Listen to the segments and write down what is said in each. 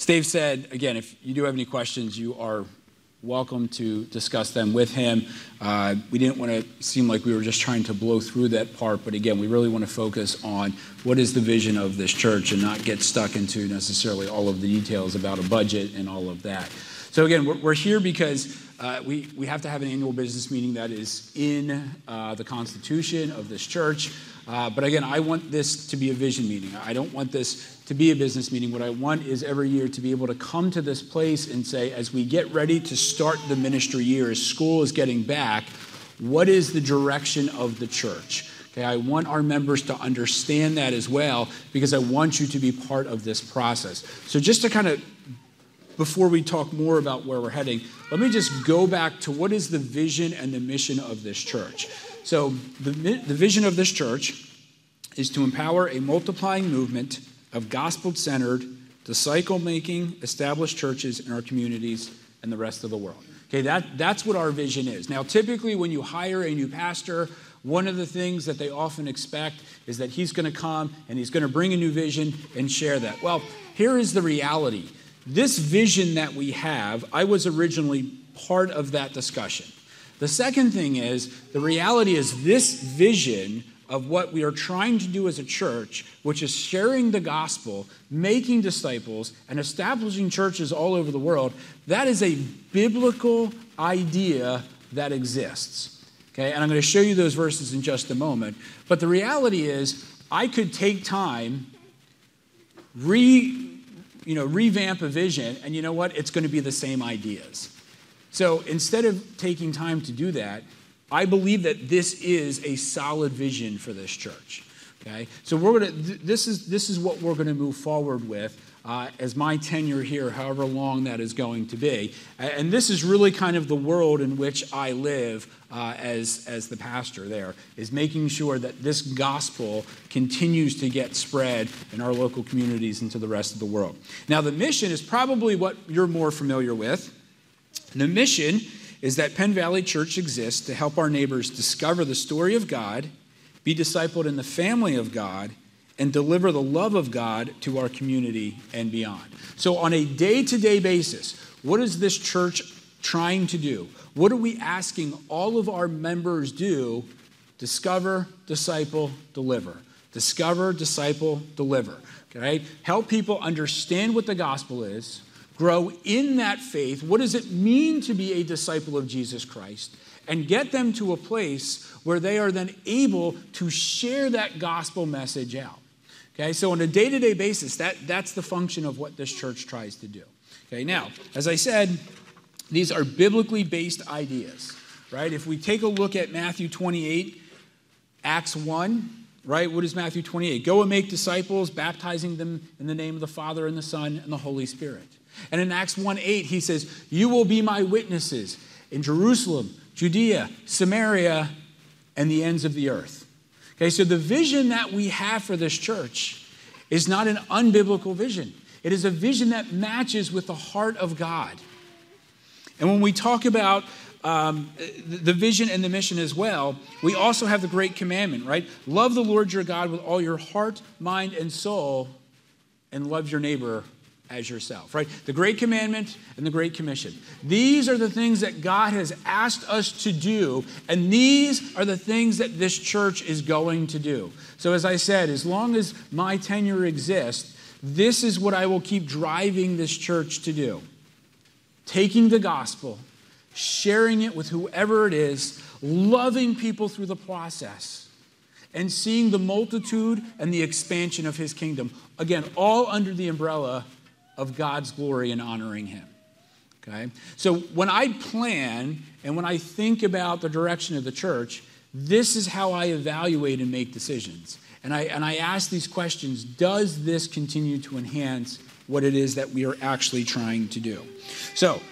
As Dave said, again, if you do have any questions, you are welcome to discuss them with him. Uh, we didn't want to seem like we were just trying to blow through that part, but again, we really want to focus on what is the vision of this church and not get stuck into necessarily all of the details about a budget and all of that. So again, we're, we're here because uh, we, we have to have an annual business meeting that is in uh, the constitution of this church. Uh, but again, I want this to be a vision meeting. I don't want this to be a business meeting. What I want is every year to be able to come to this place and say, as we get ready to start the ministry year, as school is getting back, what is the direction of the church? Okay, I want our members to understand that as well because I want you to be part of this process. So, just to kind of, before we talk more about where we're heading, let me just go back to what is the vision and the mission of this church. So, the, the vision of this church is to empower a multiplying movement of gospel centered, disciple making, established churches in our communities and the rest of the world. Okay, that, that's what our vision is. Now, typically, when you hire a new pastor, one of the things that they often expect is that he's going to come and he's going to bring a new vision and share that. Well, here is the reality this vision that we have, I was originally part of that discussion. The second thing is the reality is this vision of what we are trying to do as a church, which is sharing the gospel, making disciples, and establishing churches all over the world, that is a biblical idea that exists. Okay, and I'm going to show you those verses in just a moment. But the reality is, I could take time, re you know, revamp a vision, and you know what? It's going to be the same ideas. So instead of taking time to do that, I believe that this is a solid vision for this church. Okay, so we're gonna. This is this is what we're to move forward with uh, as my tenure here, however long that is going to be. And this is really kind of the world in which I live uh, as as the pastor. There is making sure that this gospel continues to get spread in our local communities and to the rest of the world. Now, the mission is probably what you're more familiar with. The mission is that Penn Valley Church exists to help our neighbors discover the story of God, be discipled in the family of God, and deliver the love of God to our community and beyond. So, on a day to day basis, what is this church trying to do? What are we asking all of our members do? Discover, disciple, deliver. Discover, disciple, deliver. Okay? Help people understand what the gospel is grow in that faith. What does it mean to be a disciple of Jesus Christ? And get them to a place where they are then able to share that gospel message out. Okay, so on a day to day basis, that, that's the function of what this church tries to do. Okay, now, as I said, these are biblically based ideas, right? If we take a look at Matthew 28, Acts 1, right? What is Matthew 28? Go and make disciples, baptizing them in the name of the Father and the Son and the Holy Spirit. And in Acts 1 8, he says, You will be my witnesses in Jerusalem, Judea, Samaria, and the ends of the earth. Okay, so the vision that we have for this church is not an unbiblical vision, it is a vision that matches with the heart of God. And when we talk about um, the vision and the mission as well, we also have the great commandment, right? Love the Lord your God with all your heart, mind, and soul, and love your neighbor as yourself, right? The Great Commandment and the Great Commission. These are the things that God has asked us to do, and these are the things that this church is going to do. So, as I said, as long as my tenure exists, this is what I will keep driving this church to do taking the gospel, sharing it with whoever it is, loving people through the process. And seeing the multitude and the expansion of his kingdom. Again, all under the umbrella of God's glory and honoring Him. Okay? So when I plan and when I think about the direction of the church, this is how I evaluate and make decisions. And I, and I ask these questions Does this continue to enhance what it is that we are actually trying to do? So,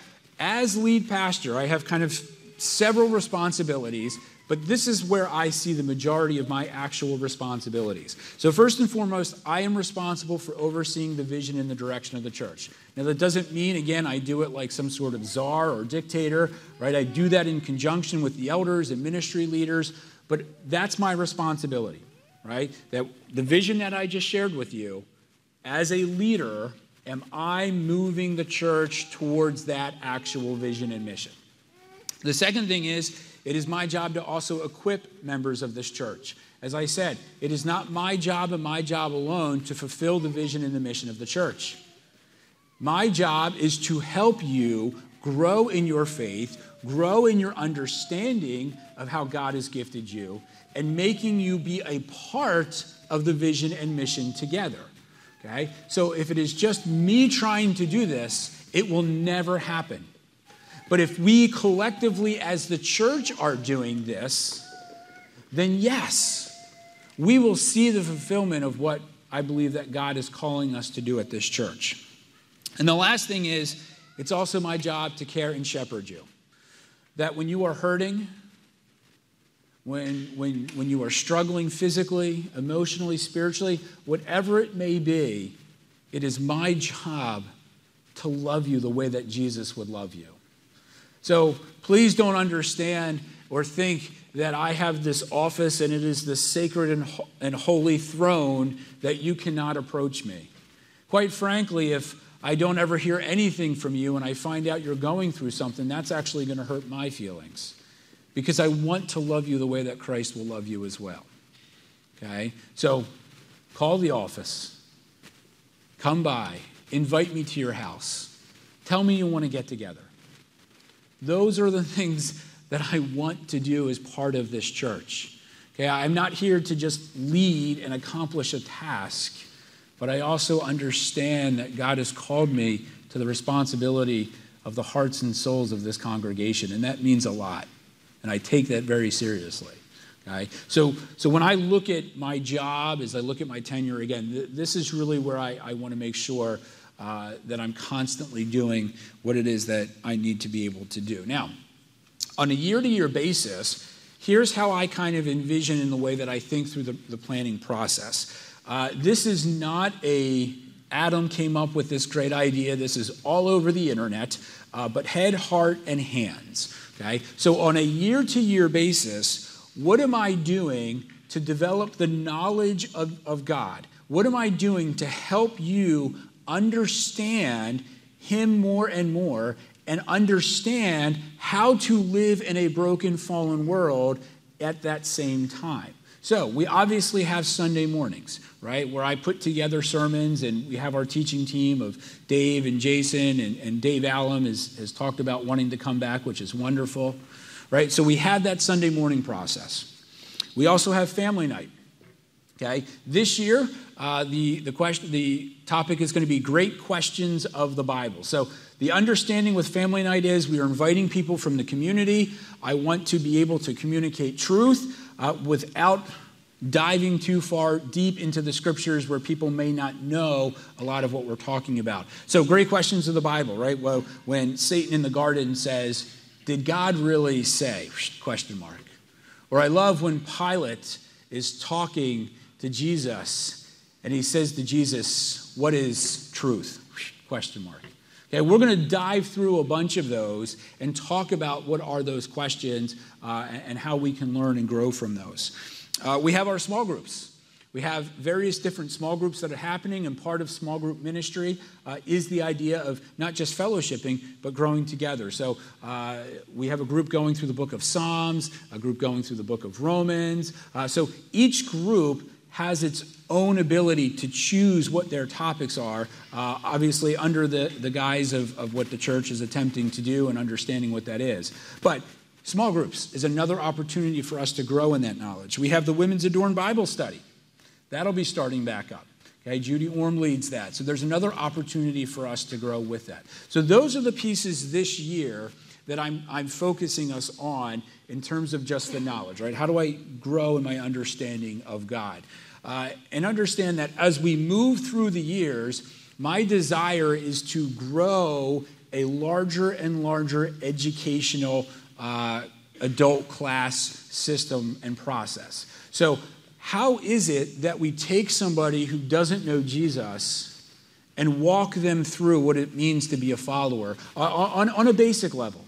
as lead pastor, I have kind of several responsibilities but this is where I see the majority of my actual responsibilities. So, first and foremost, I am responsible for overseeing the vision and the direction of the church. Now, that doesn't mean, again, I do it like some sort of czar or dictator, right? I do that in conjunction with the elders and ministry leaders, but that's my responsibility, right? That the vision that I just shared with you, as a leader Am I moving the church towards that actual vision and mission? The second thing is, it is my job to also equip members of this church. As I said, it is not my job and my job alone to fulfill the vision and the mission of the church. My job is to help you grow in your faith, grow in your understanding of how God has gifted you, and making you be a part of the vision and mission together. Okay? So if it is just me trying to do this, it will never happen. But if we collectively, as the church, are doing this, then yes, we will see the fulfillment of what I believe that God is calling us to do at this church. And the last thing is, it's also my job to care and shepherd you. That when you are hurting, when, when, when you are struggling physically, emotionally, spiritually, whatever it may be, it is my job to love you the way that Jesus would love you. So please don't understand or think that I have this office and it is the sacred and, and holy throne that you cannot approach me. Quite frankly, if I don't ever hear anything from you and I find out you're going through something, that's actually going to hurt my feelings because I want to love you the way that Christ will love you as well. Okay? So call the office, come by, invite me to your house, tell me you want to get together. Those are the things that I want to do as part of this church. Okay, I'm not here to just lead and accomplish a task, but I also understand that God has called me to the responsibility of the hearts and souls of this congregation, and that means a lot. And I take that very seriously. Okay? So, so when I look at my job, as I look at my tenure, again, th- this is really where I, I want to make sure uh, that I'm constantly doing what it is that I need to be able to do. Now, on a year to year basis, here's how I kind of envision in the way that I think through the, the planning process. Uh, this is not a Adam came up with this great idea. This is all over the internet, uh, but head, heart, and hands. Okay? So, on a year to year basis, what am I doing to develop the knowledge of, of God? What am I doing to help you understand Him more and more and understand how to live in a broken, fallen world at that same time. So, we obviously have Sunday mornings, right, where I put together sermons and we have our teaching team of Dave and Jason, and, and Dave Allum has, has talked about wanting to come back, which is wonderful, right? So, we have that Sunday morning process. We also have family night. Okay, this year uh, the the question the topic is going to be great questions of the Bible. So the understanding with Family Night is we are inviting people from the community. I want to be able to communicate truth uh, without diving too far deep into the scriptures where people may not know a lot of what we're talking about. So, great questions of the Bible, right? Well, when Satan in the garden says, "Did God really say?" question mark. Or I love when Pilate is talking to Jesus and he says to Jesus, "What is truth?" question mark. Okay, we're going to dive through a bunch of those and talk about what are those questions uh, and how we can learn and grow from those. Uh, we have our small groups. We have various different small groups that are happening, and part of small group ministry uh, is the idea of not just fellowshipping, but growing together. So uh, we have a group going through the book of Psalms, a group going through the book of Romans. Uh, so each group has its own ability to choose what their topics are, uh, obviously under the, the guise of, of what the church is attempting to do and understanding what that is. But small groups is another opportunity for us to grow in that knowledge. We have the Women's Adorned Bible Study. That'll be starting back up. Okay, Judy Orm leads that. So there's another opportunity for us to grow with that. So those are the pieces this year that I'm, I'm focusing us on in terms of just the knowledge, right? How do I grow in my understanding of God? Uh, and understand that as we move through the years, my desire is to grow a larger and larger educational uh, adult class system and process. So, how is it that we take somebody who doesn't know Jesus and walk them through what it means to be a follower uh, on, on a basic level?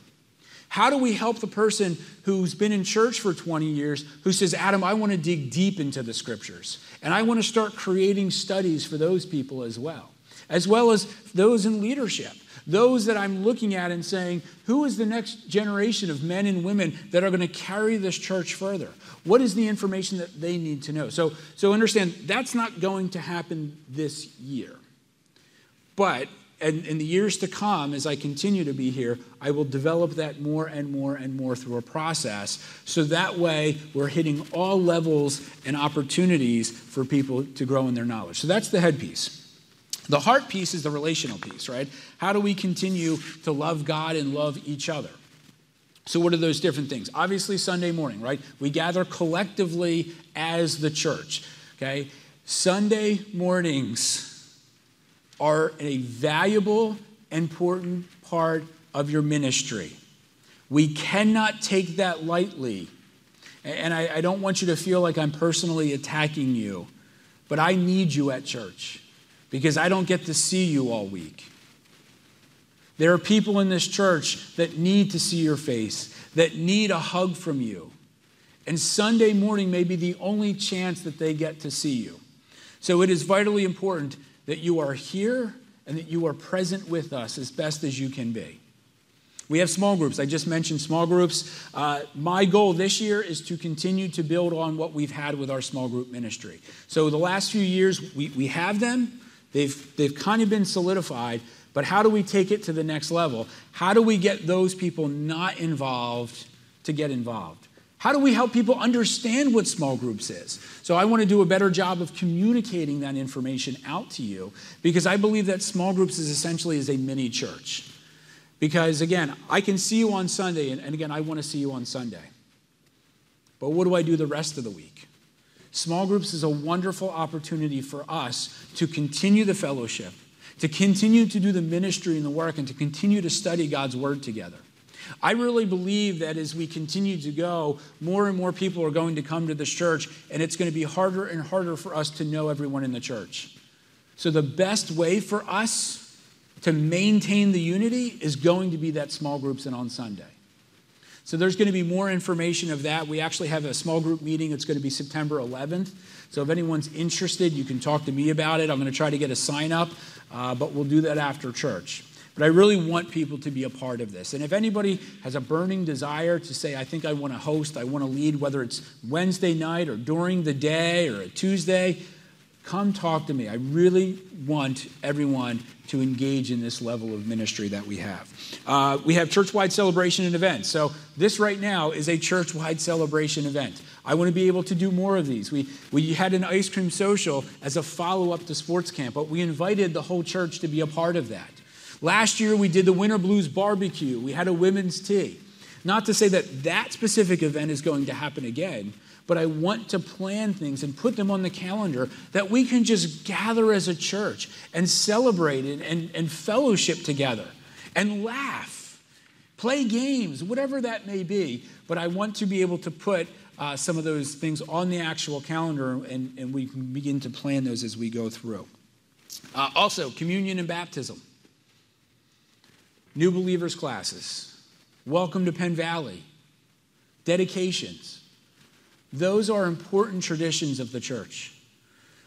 How do we help the person who's been in church for 20 years who says, Adam, I want to dig deep into the scriptures and I want to start creating studies for those people as well? as well as those in leadership. Those that I'm looking at and saying, who is the next generation of men and women that are going to carry this church further? What is the information that they need to know? So, so understand that's not going to happen this year. But and in the years to come, as I continue to be here, I will develop that more and more and more through a process. So that way, we're hitting all levels and opportunities for people to grow in their knowledge. So that's the head piece. The heart piece is the relational piece, right? How do we continue to love God and love each other? So, what are those different things? Obviously, Sunday morning, right? We gather collectively as the church, okay? Sunday mornings are a valuable, important part of your ministry. We cannot take that lightly. And I, I, don't want you to feel like I'm personally attacking you, but I need you at church because I don't get to see you all week. There are people in this church that need to see your face, that need a hug from you. And Sunday morning may be the only chance that they get to see you. So it is vitally important that you are here and that you are present with us as best as you can be. We have small groups. I just mentioned small groups. Uh, my goal this year is to continue to build on what we've had with our small group ministry. So, the last few years, we, we have them, they've, they've kind of been solidified, but how do we take it to the next level? How do we get those people not involved to get involved? How do we help people understand what small groups is? So I want to do a better job of communicating that information out to you because I believe that small groups is essentially is a mini church. Because again, I can see you on Sunday, and, again, I want to see you on Sunday. But what do I do the rest of the week? Small groups is a wonderful opportunity for us to continue the fellowship, to continue to do the ministry and the work, and to continue to study God's word together. I really believe that as we continue to go, more and more people are going to come to this church, and it's going to be harder and harder for us to know everyone in the church. So, the best way for us to maintain the unity is going to be that small groups and on Sunday. So, there's going to be more information of that. We actually have a small group meeting. It's going to be September 11th. So, if anyone's interested, you can talk to me about it. I'm going to try to get a sign up, uh, but we'll do that after church. But I really want people to be a part of this. And if anybody has a burning desire to say, I think I want to host, I want to lead, whether it's Wednesday night or during the day or a Tuesday, come talk to me. I really want everyone to engage in this level of ministry that we have. Uh, we have church wide celebration and events. So, this right now is a church wide celebration event. I want to be able to do more of these. We, we had an ice cream social as a follow up to sports camp, but we invited the whole church to be a part of that. Last year, we did the Winter Blues barbecue. We had a women's tea. Not to say that that specific event is going to happen again, but I want to plan things and put them on the calendar that we can just gather as a church and celebrate and, and, and fellowship together and laugh, play games, whatever that may be. But I want to be able to put uh, some of those things on the actual calendar and, and we can begin to plan those as we go through. Uh, also, communion and baptism new believers classes, welcome to Penn Valley, dedications. Those are important traditions of the church.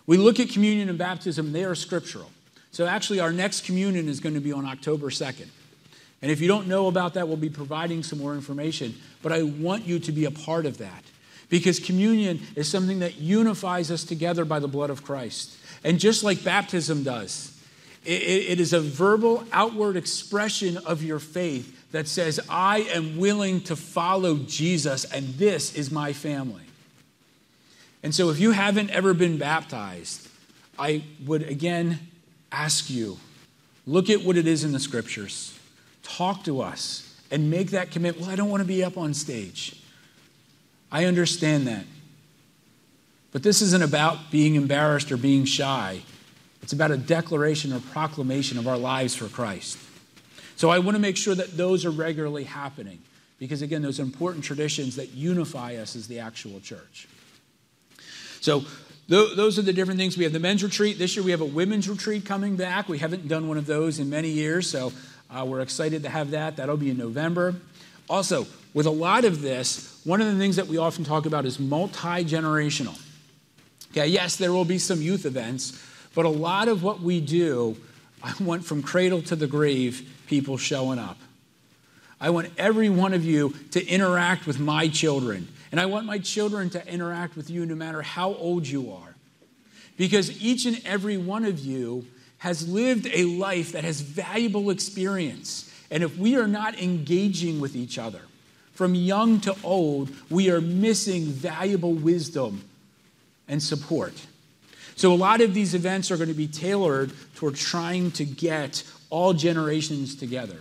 We look at communion and baptism, they are scriptural. So actually, our next communion is going to be on October 2nd. And if you don't know about that, we'll be providing some more information. But I want you to be a part of that because communion is something that unifies us together by the blood of Christ. And just like baptism does, it is a verbal, outward expression of your faith that says, I am willing to follow Jesus, and this is my family. And so, if you haven't ever been baptized, I would again ask you look at what it is in the scriptures, talk to us, and make that commitment. Well, I don't want to be up on stage. I understand that. But this isn't about being embarrassed or being shy. It's about a declaration or proclamation of our lives for Christ. So I want to make sure that those are regularly happening because, again, those are important traditions that unify us as the actual church. So those are the different things. We have the men's retreat. This year we have a women's retreat coming back. We haven't done one of those in many years, so uh, we're excited to have that. That'll be in November. Also, with a lot of this, one of the things that we often talk about is multi generational. Okay, yes, there will be some youth events, but a lot of what we do I want from cradle to the grave people showing up. I want every one of you to interact with my children. And I want my children to interact with you no matter how old you are. Because each and every one of you has lived a life that has valuable experience. And if we are not engaging with each other, from young to old, we are missing valuable wisdom and support. So, a lot of these events are going to be tailored toward trying to get all generations together.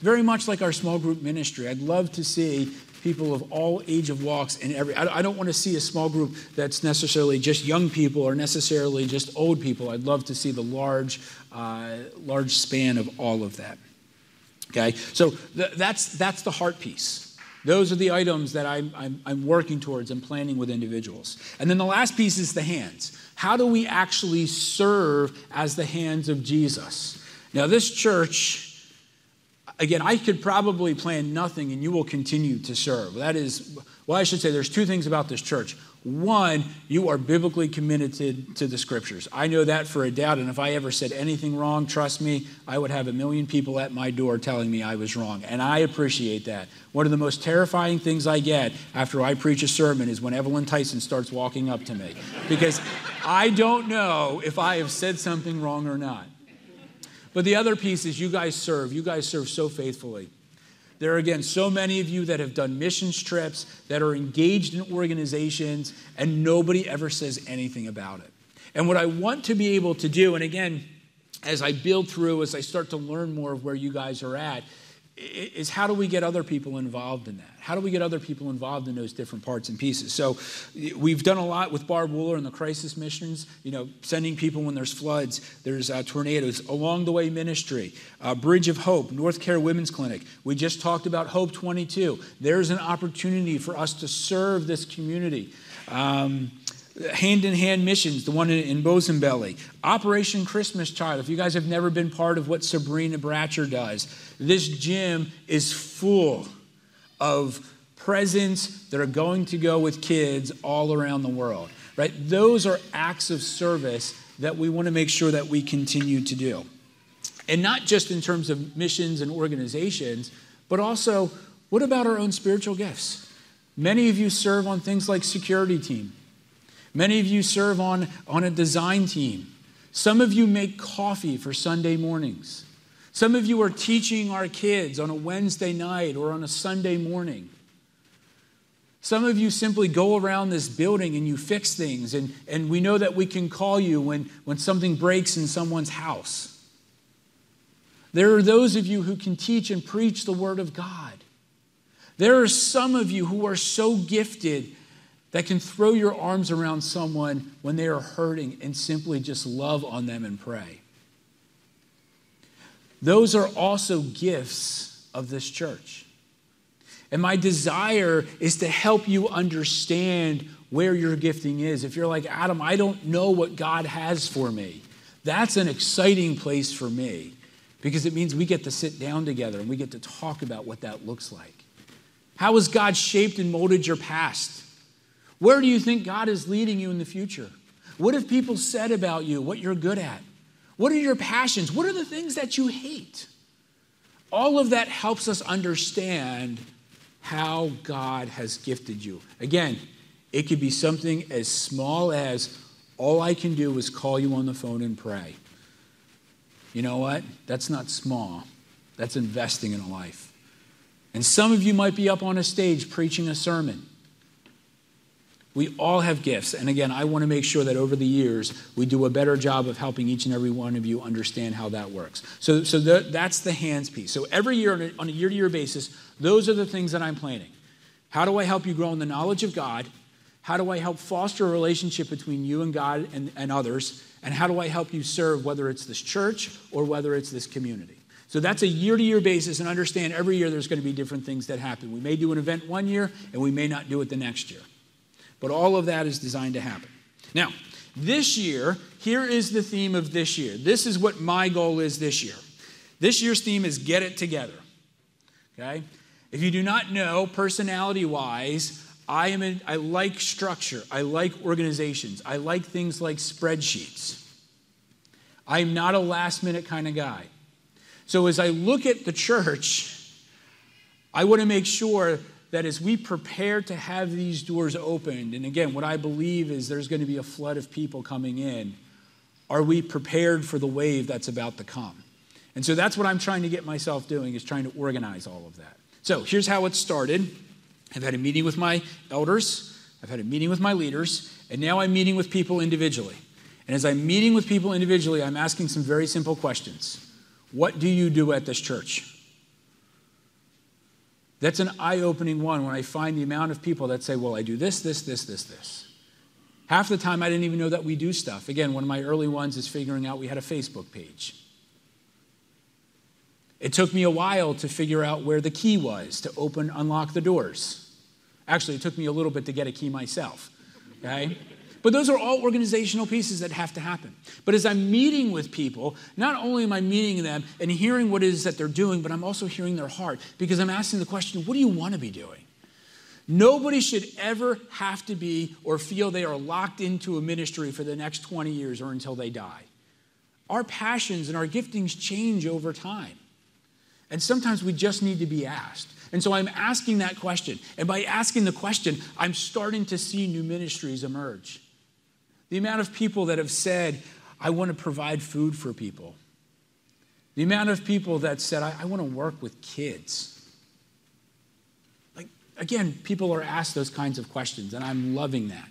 Very much like our small group ministry. I'd love to see people of all age of walks and every i don't want to see a small group that's necessarily just young people or necessarily just old people i'd love to see the large uh, large span of all of that okay so th- that's that's the heart piece those are the items that I'm, I'm, I'm working towards and planning with individuals and then the last piece is the hands how do we actually serve as the hands of jesus now this church again, I could probably plan nothing and you will continue to serve. That is, well, I should say there's two things about this church. One, you are biblically committed to the scriptures. I know that for a doubt, and if I ever said anything wrong, trust me, I would have a million people at my door telling me I was wrong. And I appreciate that. One of the most terrifying things I get after I preach a sermon is when Evelyn Tyson starts walking up to me, because I don't know if I have said something wrong or not. But the other piece is you guys serve. You guys serve so faithfully. There are, again, so many of you that have done missions trips, that are engaged in organizations, and nobody ever says anything about it. And what I want to be able to do, and again, as I build through, as I start to learn more of where you guys are at, is how do we get other people involved in that? How do we get other people involved in those different parts and pieces? So we've done a lot with Barb Wooler and the crisis missions, you know, sending people when there's floods, there's uh, tornadoes, along the way ministry, uh, Bridge of Hope, North Care Women's Clinic. We just talked about Hope 22. There's an opportunity for us to serve this community. Um, Hand in Hand Missions, the one in, Bosenbelly. Operation Christmas Child. If you guys have never been part of what Sabrina Bratcher does, this gym is full of presents that are going to go with kids all around the world. Right? Those are acts of service that we want to make sure that we continue to do. And not just in terms of missions and organizations, but also what about our own spiritual gifts? Many of you serve on things like security team Many of you serve on, on a design team. Some of you make coffee for Sunday mornings. Some of you are teaching our kids on a Wednesday night or on a Sunday morning. Some of you simply go around this building and you fix things, and, and we know that we can call you when, when something breaks in someone's house. There are those of you who can teach and preach the Word of God. There are some of you who are so gifted that can throw your arms around someone when they are hurting and simply just love on them and pray. Those are also gifts of this church. And my desire is to help you understand where your gifting is. If you're like, Adam, I don't know what God has for me, that's an exciting place for me because it means we get to sit down together and we get to talk about what that looks like. How has God shaped and molded your past? Where do you think God is leading you in the future? What have people said about you, what you're good at? What are your passions? What are the things that you hate? All of that helps us understand how God has gifted you. Again, it could be something as small as all I can do is call you on the phone and pray. You know what? That's not small, that's investing in a life. And some of you might be up on a stage preaching a sermon. We all have gifts. And again, I want to make sure that over the years, we do a better job of helping each and every one of you understand how that works. So, so the, that's the hands piece. So every year, on a year to year basis, those are the things that I'm planning. How do I help you grow in the knowledge of God? How do I help foster a relationship between you and God and, and others? And how do I help you serve, whether it's this church or whether it's this community? So that's a year to year basis, and understand every year there's going to be different things that happen. We may do an event one year, and we may not do it the next year. But all of that is designed to happen. Now, this year, here is the theme of this year. This is what my goal is this year. This year's theme is get it together. Okay? If you do not know, personality wise, I, am I like structure. I like organizations. I like things like spreadsheets. I'm not a last minute kind of guy. So as I look at the church, I want to make sure that as we prepare to have these doors opened, and again, what I believe is there's going to be a flood of people coming in, are we prepared for the wave that's about to come? And so that's what I'm trying to get myself doing, is trying to organize all of that. So here's how it started. I've had a meeting with my elders, I've had a meeting with my leaders, and now I'm meeting with people individually. And as I'm meeting with people individually, I'm asking some very simple questions. What do you do at this church? That's an eye opening one when I find the amount of people that say, Well, I do this, this, this, this, this. Half the time, I didn't even know that we do stuff. Again, one of my early ones is figuring out we had a Facebook page. It took me a while to figure out where the key was to open, unlock the doors. Actually, it took me a little bit to get a key myself. Okay? But those are all organizational pieces that have to happen. But as I'm meeting with people, not only am I meeting them and hearing what it is that they're doing, but I'm also hearing their heart because I'm asking the question what do you want to be doing? Nobody should ever have to be or feel they are locked into a ministry for the next 20 years or until they die. Our passions and our giftings change over time. And sometimes we just need to be asked. And so I'm asking that question. And by asking the question, I'm starting to see new ministries emerge. The amount of people that have said, I want to provide food for people. The amount of people that said, I, I want to work with kids. Like, again, people are asked those kinds of questions, and I'm loving that.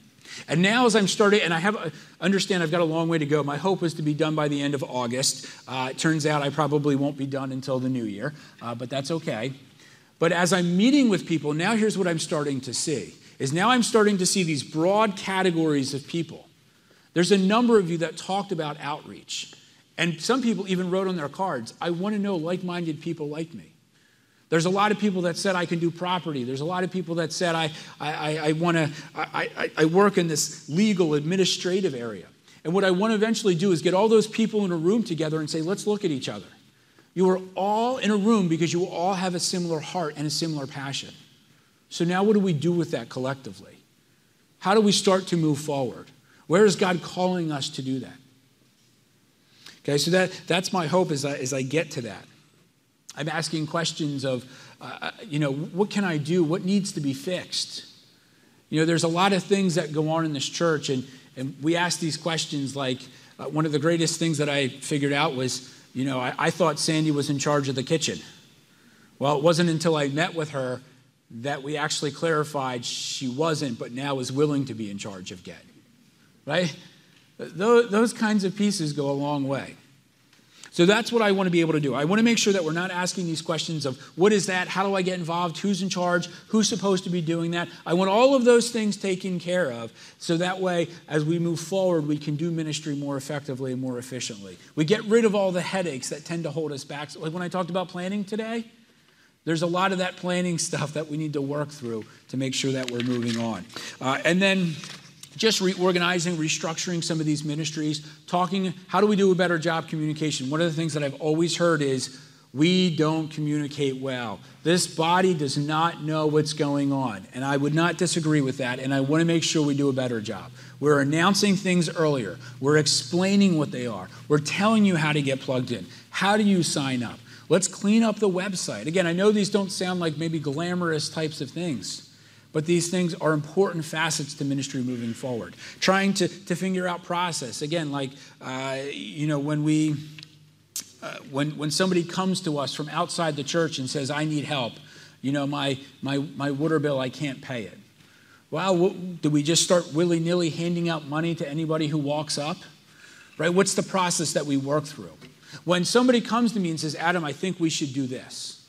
And now, as I'm starting, and I have a, understand I've got a long way to go. My hope is to be done by the end of August. Uh, it turns out I probably won't be done until the new year, uh, but that's okay. But as I'm meeting with people, now here's what I'm starting to see: is now I'm starting to see these broad categories of people there's a number of you that talked about outreach. And some people even wrote on their cards, I want to know like minded people like me. There's a lot of people that said I can do property. There's a lot of people that said I, I, I, want to, I, I, I work in this legal administrative area. And what I want to eventually do is get all those people in a room together and say, let's look at each other. You are all in a room because you all have a similar heart and a similar passion. So now what do we do with that collectively? How do we start to move forward? Where is God calling us to do that? Okay, so that, that's my hope as I, as I get to that. I'm asking questions of, uh, uh, you know, what can I do? What needs to be fixed? You know, there's a lot of things that go on in this church, and, and we ask these questions like uh, one of the greatest things that I figured out was, you know, I, I thought Sandy was in charge of the kitchen. Well, it wasn't until I met with her that we actually clarified she wasn't, but now is willing to be in charge of Get right? Those kinds of pieces go a long way. So that's what I want to be able to do. I want to make sure that we're not asking these questions of what is that? How do I get involved? Who's in charge? Who's supposed to be doing that? I want all of those things taken care of so that way, as we move forward, we can do ministry more effectively and more efficiently. We get rid of all the headaches that tend to hold us back. Like when I talked about planning today, there's a lot of that planning stuff that we need to work through to make sure that we're moving on. Uh, and then just reorganizing, restructuring some of these ministries, talking, how do we do a better job communication? One of the things that I've always heard is we don't communicate well. This body does not know what's going on. And I would not disagree with that. And I want to make sure we do a better job. We're announcing things earlier, we're explaining what they are, we're telling you how to get plugged in. How do you sign up? Let's clean up the website. Again, I know these don't sound like maybe glamorous types of things. But these things are important facets to ministry moving forward. Trying to, to figure out process. Again, like, uh, you know, when we, uh, when, when somebody comes to us from outside the church and says, I need help, you know, my, my, my water bill, I can't pay it. Well, do we just start willy nilly handing out money to anybody who walks up? Right? What's the process that we work through? When somebody comes to me and says, Adam, I think we should do this,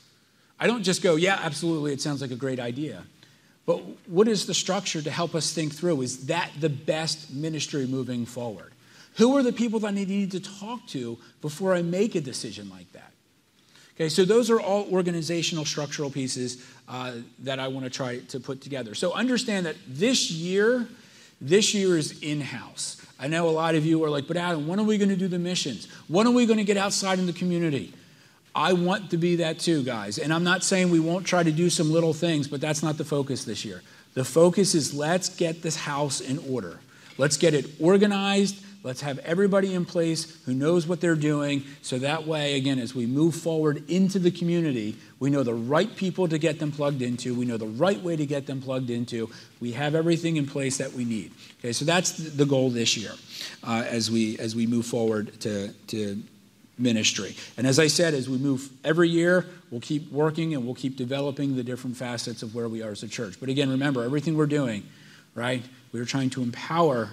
I don't just go, yeah, absolutely, it sounds like a great idea. But what is the structure to help us think through? Is that the best ministry moving forward? Who are the people that I need to talk to before I make a decision like that? Okay, so those are all organizational structural pieces uh, that I want to try to put together. So understand that this year, this year is in house. I know a lot of you are like, but Adam, when are we going to do the missions? When are we going to get outside in the community? I want to be that too, guys. And I'm not saying we won't try to do some little things, but that's not the focus this year. The focus is let's get this house in order. Let's get it organized. Let's have everybody in place who knows what they're doing. So that way, again, as we move forward into the community, we know the right people to get them plugged into. We know the right way to get them plugged into. We have everything in place that we need. Okay, so that's the goal this year uh, as, we, as we move forward to, to ministry. And as I said, as we move every year, we'll keep working and we'll keep developing the different facets of where we are as a church. But again, remember, everything we're doing, right? We're trying to empower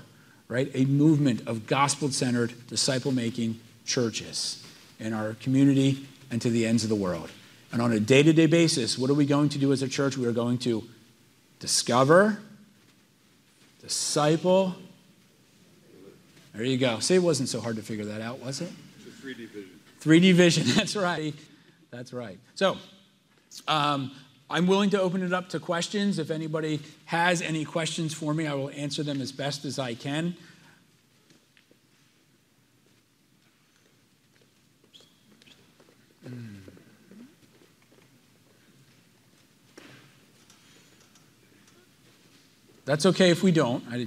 right? A movement of gospel centered, disciple making churches in our community and to the ends of the world. And on a day to day basis, what are we going to do as a church? We are going to discover, disciple. There you go. See, it wasn't so hard to figure that out, was it? It's a 3D vision. 3D vision, that's right. That's right. So, um, I'm willing to open it up to questions. If anybody has any questions for me, I will answer them as best as I can. That's okay if we don't. I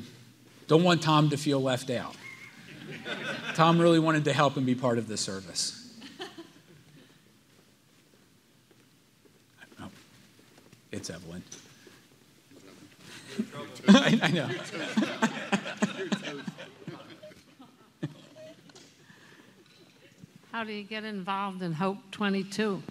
don't want Tom to feel left out. Tom really wanted to help and be part of the service. It's Evelyn. I, I know. How do you get involved in Hope 22?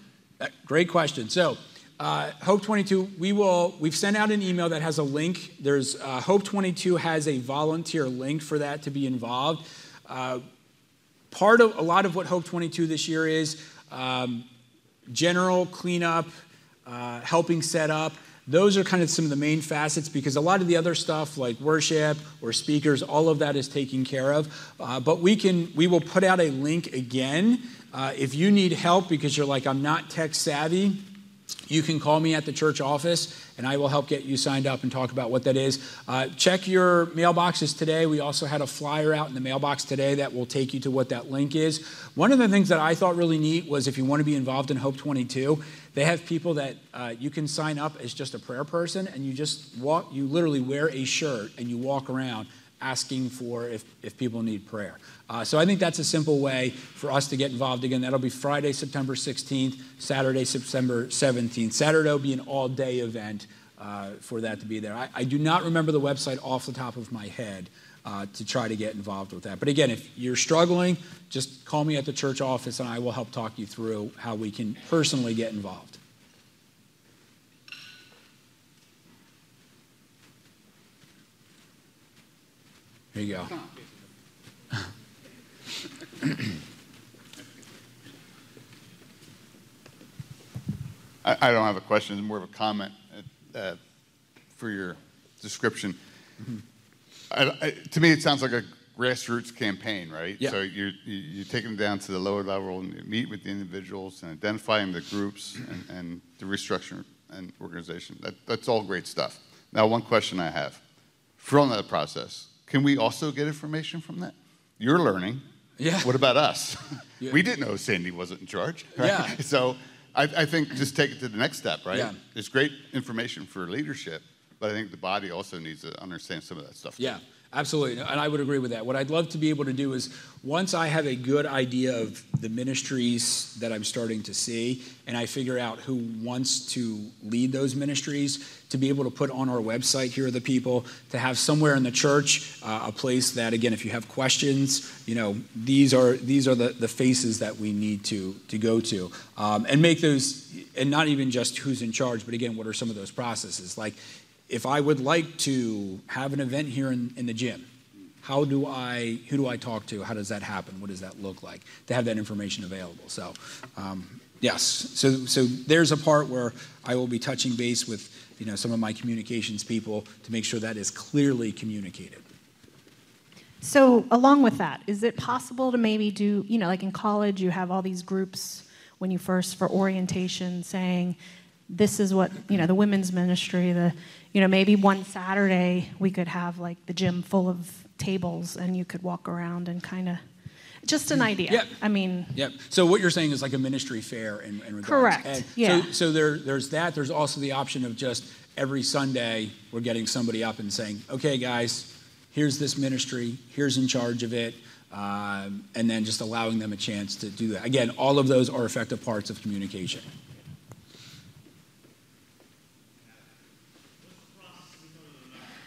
Uh, great question. So, uh, Hope 22, we will. We've sent out an email that has a link. There's uh, Hope 22 has a volunteer link for that to be involved. Uh, part of a lot of what Hope 22 this year is um, general cleanup, uh, helping set up. Those are kind of some of the main facets because a lot of the other stuff like worship or speakers, all of that is taken care of. Uh, but we can, we will put out a link again. Uh, if you need help because you're like, I'm not tech savvy, you can call me at the church office and I will help get you signed up and talk about what that is. Uh, check your mailboxes today. We also had a flyer out in the mailbox today that will take you to what that link is. One of the things that I thought really neat was if you want to be involved in Hope 22, they have people that uh, you can sign up as just a prayer person and you just walk, you literally wear a shirt and you walk around asking for if, if people need prayer. Uh, so I think that's a simple way for us to get involved. Again, that'll be Friday, September 16th, Saturday, September 17th. Saturday will be an all day event uh, for that to be there. I, I, do not remember the website off the top of my head. Uh, to try to get involved with that. But again, if you're struggling, just call me at the church office and I will help talk you through how we can personally get involved. Here you go. I, I, don't have a question, it's more of a comment uh, for your description. Mm-hmm. I, I, to me, it sounds like a grassroots campaign, right? Yeah. So you're, you're taking them down to the lower level and you meet with the individuals and identifying the groups and, and the restructuring and organization. That, that's all great stuff. Now, one question I have from that process can we also get information from that? You're learning. Yeah. What about us? Yeah. We didn't know Sandy wasn't in charge. Right? Yeah. So I, I, think just take it to the next step, right? Yeah. It's great information for leadership, but I think the body also needs to understand some of that stuff. Yeah. Too. Absolutely. And I would agree with that. What I'd love to be able to do is once I have a good idea of the ministries that I'm starting to see, and I figure out who wants to lead those ministries, to be able to put on our website, here are the people, to have somewhere in the church uh, a place that, again, if you have questions, you know, these are, these are the, the faces that we need to, to go to. Um, and make those, and not even just who's in charge, but again, what are some of those processes? Like, if I would like to have an event here in, in the gym, how do I, who do I talk to? How does that happen? What does that look like? To have that information available. So, um, yes. So, so there's a part where I will be touching base with, you know, some of my communications people to make sure that is clearly communicated. So, along with that, is it possible to maybe do, you know, like in college, you have all these groups when you first for orientation saying, this is what, you know, the women's ministry, the, you know, maybe one Saturday we could have like the gym full of tables and you could walk around and kind of just an idea. Yep. I mean. Yep. So what you're saying is like a ministry fair regards. Correct. And yeah. So, so there, there's that. There's also the option of just every Sunday we're getting somebody up and saying, okay, guys, here's this ministry, here's in charge of it, um, and then just allowing them a chance to do that. Again, all of those are effective parts of communication.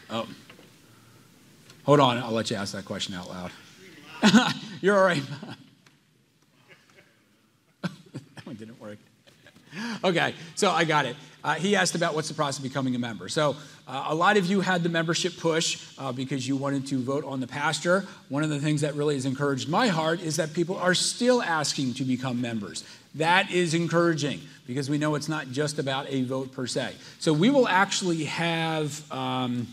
Oh. Hold on, I'll let you ask that question out loud. You're all right. that one didn't work. Okay, so I got it. Uh, he asked about what's the process of becoming a member. So, uh, a lot of you had the membership push uh, because you wanted to vote on the pastor. One of the things that really has encouraged my heart is that people are still asking to become members. That is encouraging because we know it's not just about a vote per se. So, we will actually have. Um,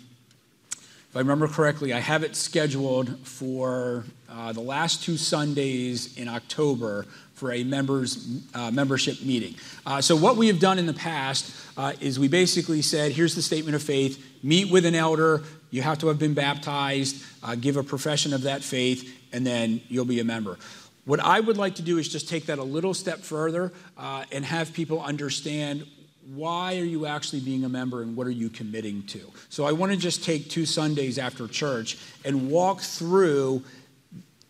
if I remember correctly, I have it scheduled for uh, the last two Sundays in October for a members uh, membership meeting. Uh, so what we have done in the past uh, is we basically said, here's the statement of faith. Meet with an elder. You have to have been baptized. Uh, give a profession of that faith, and then you'll be a member. What I would like to do is just take that a little step further uh, and have people understand why are you actually being a member and what are you committing to? So I want to just take two Sundays after church and walk through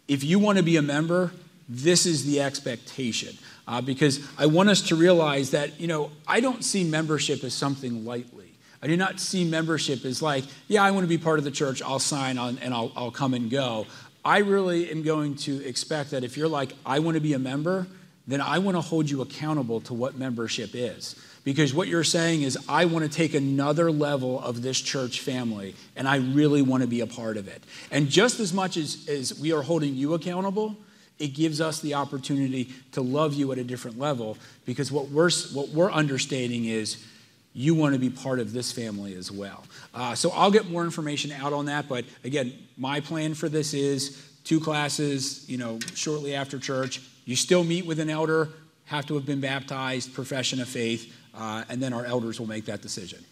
if you want to be a member, this is the expectation. Uh, because I want us to realize that, you know, I don't see membership as something lightly. I do not see membership as like, yeah, I want to be part of the church, I'll sign on and I'll, I'll come and go. I really am going to expect that if you're like, I want to be a member, then I want to hold you accountable to what membership is. Because what you're saying is, I want to take another level of this church family, and I really want to be a part of it. And just as much as, as we are holding you accountable, it gives us the opportunity to love you at a different level because what we're, what we're understanding is you want to be part of this family as well. Uh, so I'll get more information out on that, but again, my plan for this is two classes, you know, shortly after church. You still meet with an elder, have to have been baptized, profession of faith uh, and then our elders will make that decision.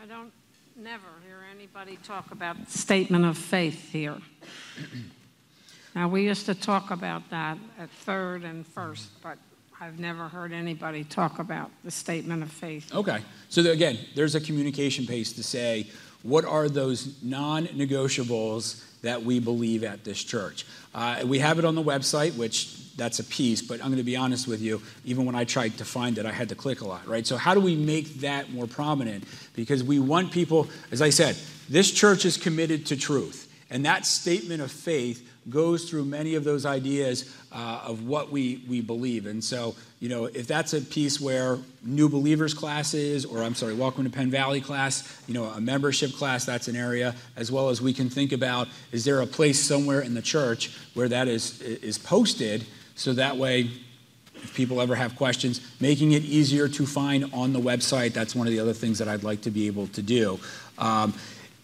I don't never hear anybody talk about statement of faith here. now, we used to talk about that at third and first, but I've never heard anybody talk about the statement of faith. Okay. So, again, there's a communication pace to say, what are those non negotiables that we believe at this church? Uh, we have it on the website, which that's a piece, but I'm going to be honest with you, even when I tried to find it, I had to click a lot, right? So, how do we make that more prominent? Because we want people, as I said, this church is committed to truth. And that statement of faith goes through many of those ideas uh, of what we, we believe. And so, you know, if that's a piece where new believers classes, or I'm sorry, welcome to Penn Valley class, you know, a membership class, that's an area, as well as we can think about is there a place somewhere in the church where that is, is posted so that way, if people ever have questions, making it easier to find on the website, that's one of the other things that I'd like to be able to do. Um,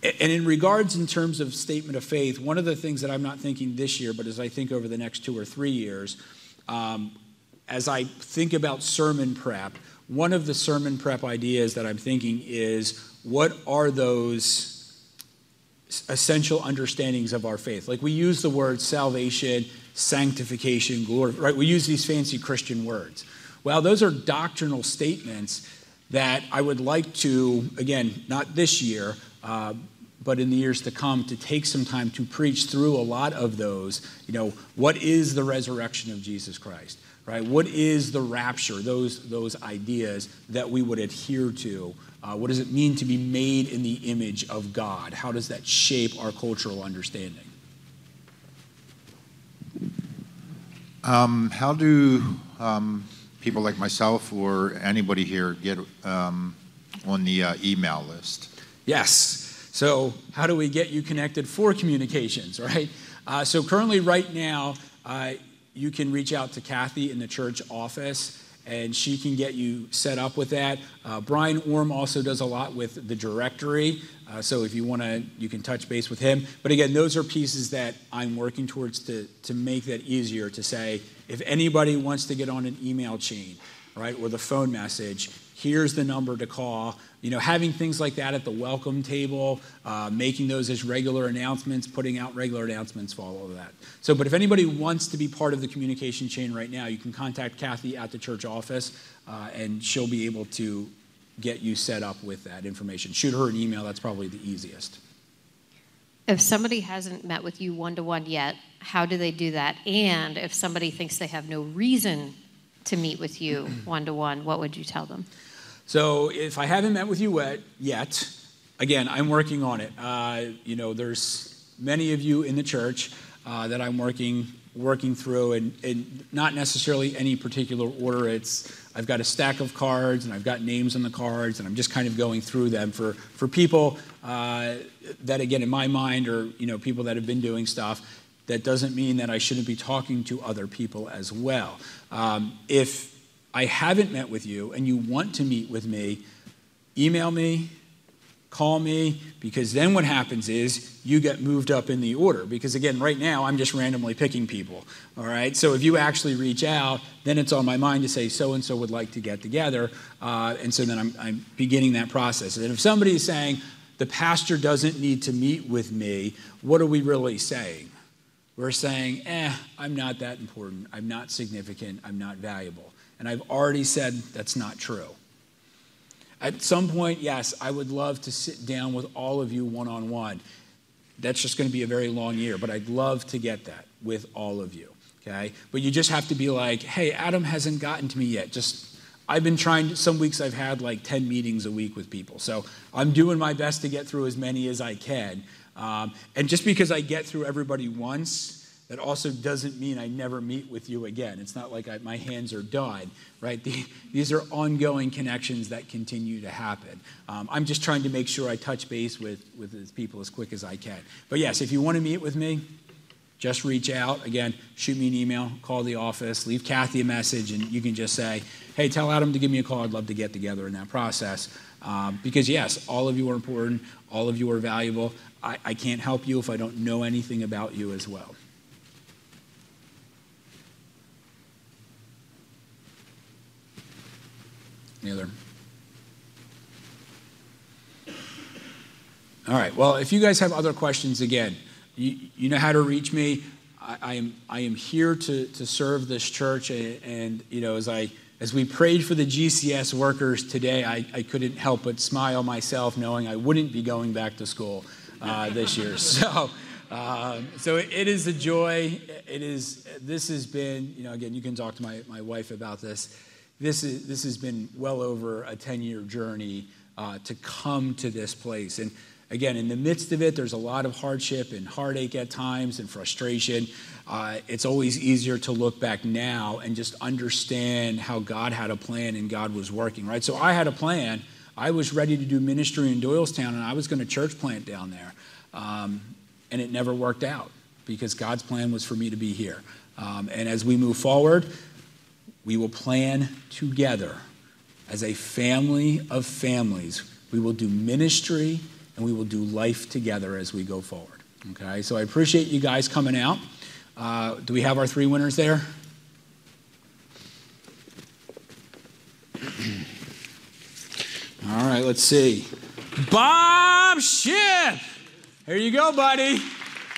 and in regards in terms of statement of faith, one of the things that I'm not thinking this year, but as I think over the next two or three years, um, as I think about sermon prep, one of the sermon prep ideas that I'm thinking is what are those essential understandings of our faith? Like we use the word salvation, sanctification, glory, right? We use these fancy Christian words. Well, those are doctrinal statements that I would like to, again, not this year, uh, but in the years to come, to take some time to preach through a lot of those. You know, what is the resurrection of Jesus Christ? Right? What is the rapture? Those those ideas that we would adhere to. Uh, what does it mean to be made in the image of God? How does that shape our cultural understanding? Um, how do um, people like myself or anybody here get um, on the uh, email list? Yes. So, how do we get you connected for communications, right? Uh, so, currently, right now, uh, you can reach out to Kathy in the church office and she can get you set up with that. Uh, Brian Orm also does a lot with the directory, uh, so if you want to, you can touch base with him. But again, those are pieces that I'm working towards to, to make that easier to say, if anybody wants to get on an email chain, right, or the phone message, here's the number to call. You know, having things like that at the welcome table, uh, making those as regular announcements, putting out regular announcements of that. So, but if anybody wants to be part of the communication chain right now, you can contact Kathy at the church office, uh, and she'll be able to get you set up with that information. Shoot her an email, that's probably the easiest. If somebody hasn't met with you one to one yet, how do they do that? And if somebody thinks they have no reason to meet with you one to one, what would you tell them? So if I haven't met with you yet, again, I'm working on it. Uh, you know, there's many of you in the church uh, that I'm working working through, and, and not necessarily any particular order. It's I've got a stack of cards, and I've got names on the cards, and I'm just kind of going through them for for people uh, that, again, in my mind, are you know people that have been doing stuff. That doesn't mean that I shouldn't be talking to other people as well. Um, if I haven't met with you and you want to meet with me, email me, call me, because then what happens is you get moved up in the order. Because again, right now, I'm just randomly picking people. All right? So if you actually reach out, then it's on my mind to say, so and so would like to get together. Uh, and so then I'm, I'm beginning that process. And if somebody is saying, the pastor doesn't need to meet with me, what are we really saying? We're saying, eh, I'm not that important. I'm not significant. I'm not valuable. And I've already said that's not true. At some point, yes, I would love to sit down with all of you one on one. That's just going to be a very long year, but I'd love to get that with all of you. Okay? But you just have to be like, hey, Adam hasn't gotten to me yet. Just, I've been trying, some weeks I've had like 10 meetings a week with people. So I'm doing my best to get through as many as I can. Um, and just because I get through everybody once, that also doesn't mean I never meet with you again. It's not like I, my hands are done, right? The, these are ongoing connections that continue to happen. Um, I'm just trying to make sure I touch base with, with people as quick as I can. But yes, if you want to meet with me, just reach out. Again, shoot me an email, call the office, leave Kathy a message, and you can just say, hey, tell Adam to give me a call. I'd love to get together in that process. Um, because, yes, all of you are important, all of you are valuable. I, I can't help you if I don't know anything about you as well. Any other? All right. Well, if you guys have other questions, again, you, you know how to reach me. I, I, am, I am here to, to serve this church. And, and, you know, as, I, as we prayed for the GCS workers today, I, I couldn't help but smile myself knowing I wouldn't be going back to school uh, this year. So, um, so it, is a joy. It is, this has been, you know, again, you can talk to my, my wife about this this, is, this has been well over a 10 year journey uh, to come to this place. And again, in the midst of it, there's a lot of hardship and heartache at times and frustration. Uh, it's always easier to look back now and just understand how God had a plan and God was working, right? So I had a plan. I was ready to do ministry in Doylestown and I was going to church plant down there. Um, and it never worked out because God's plan was for me to be here. Um, and as we move forward, we will plan together as a family of families. We will do ministry and we will do life together as we go forward. Okay, so I appreciate you guys coming out. Uh, do we have our three winners there? Right, let's see. Bob Ship. Here you go, buddy.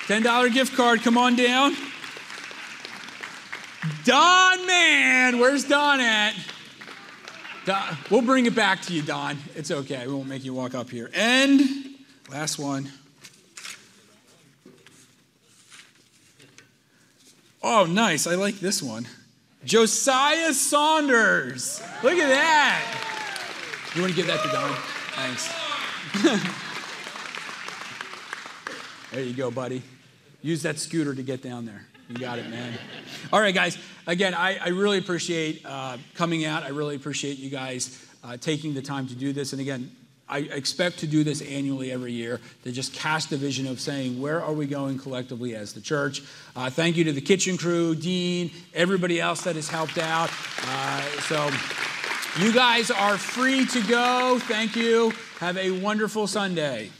$10 gift card. Come on down. Don Man, where's Don at? Don, we'll bring it back to you, Don. It's okay. We won't make you walk up here. And last one. Oh, nice. I like this one. Josiah Saunders. Look at that. You want to give that to Don? Thanks. there you go, buddy. Use that scooter to get down there. You got it, man. All right, guys. Again, I, I really appreciate uh, coming out. I really appreciate you guys uh, taking the time to do this. And again, I expect to do this annually every year to just cast a vision of saying, where are we going collectively as the church? Uh, thank you to the kitchen crew, Dean, everybody else that has helped out. Uh, so, you guys are free to go. Thank you. Have a wonderful Sunday.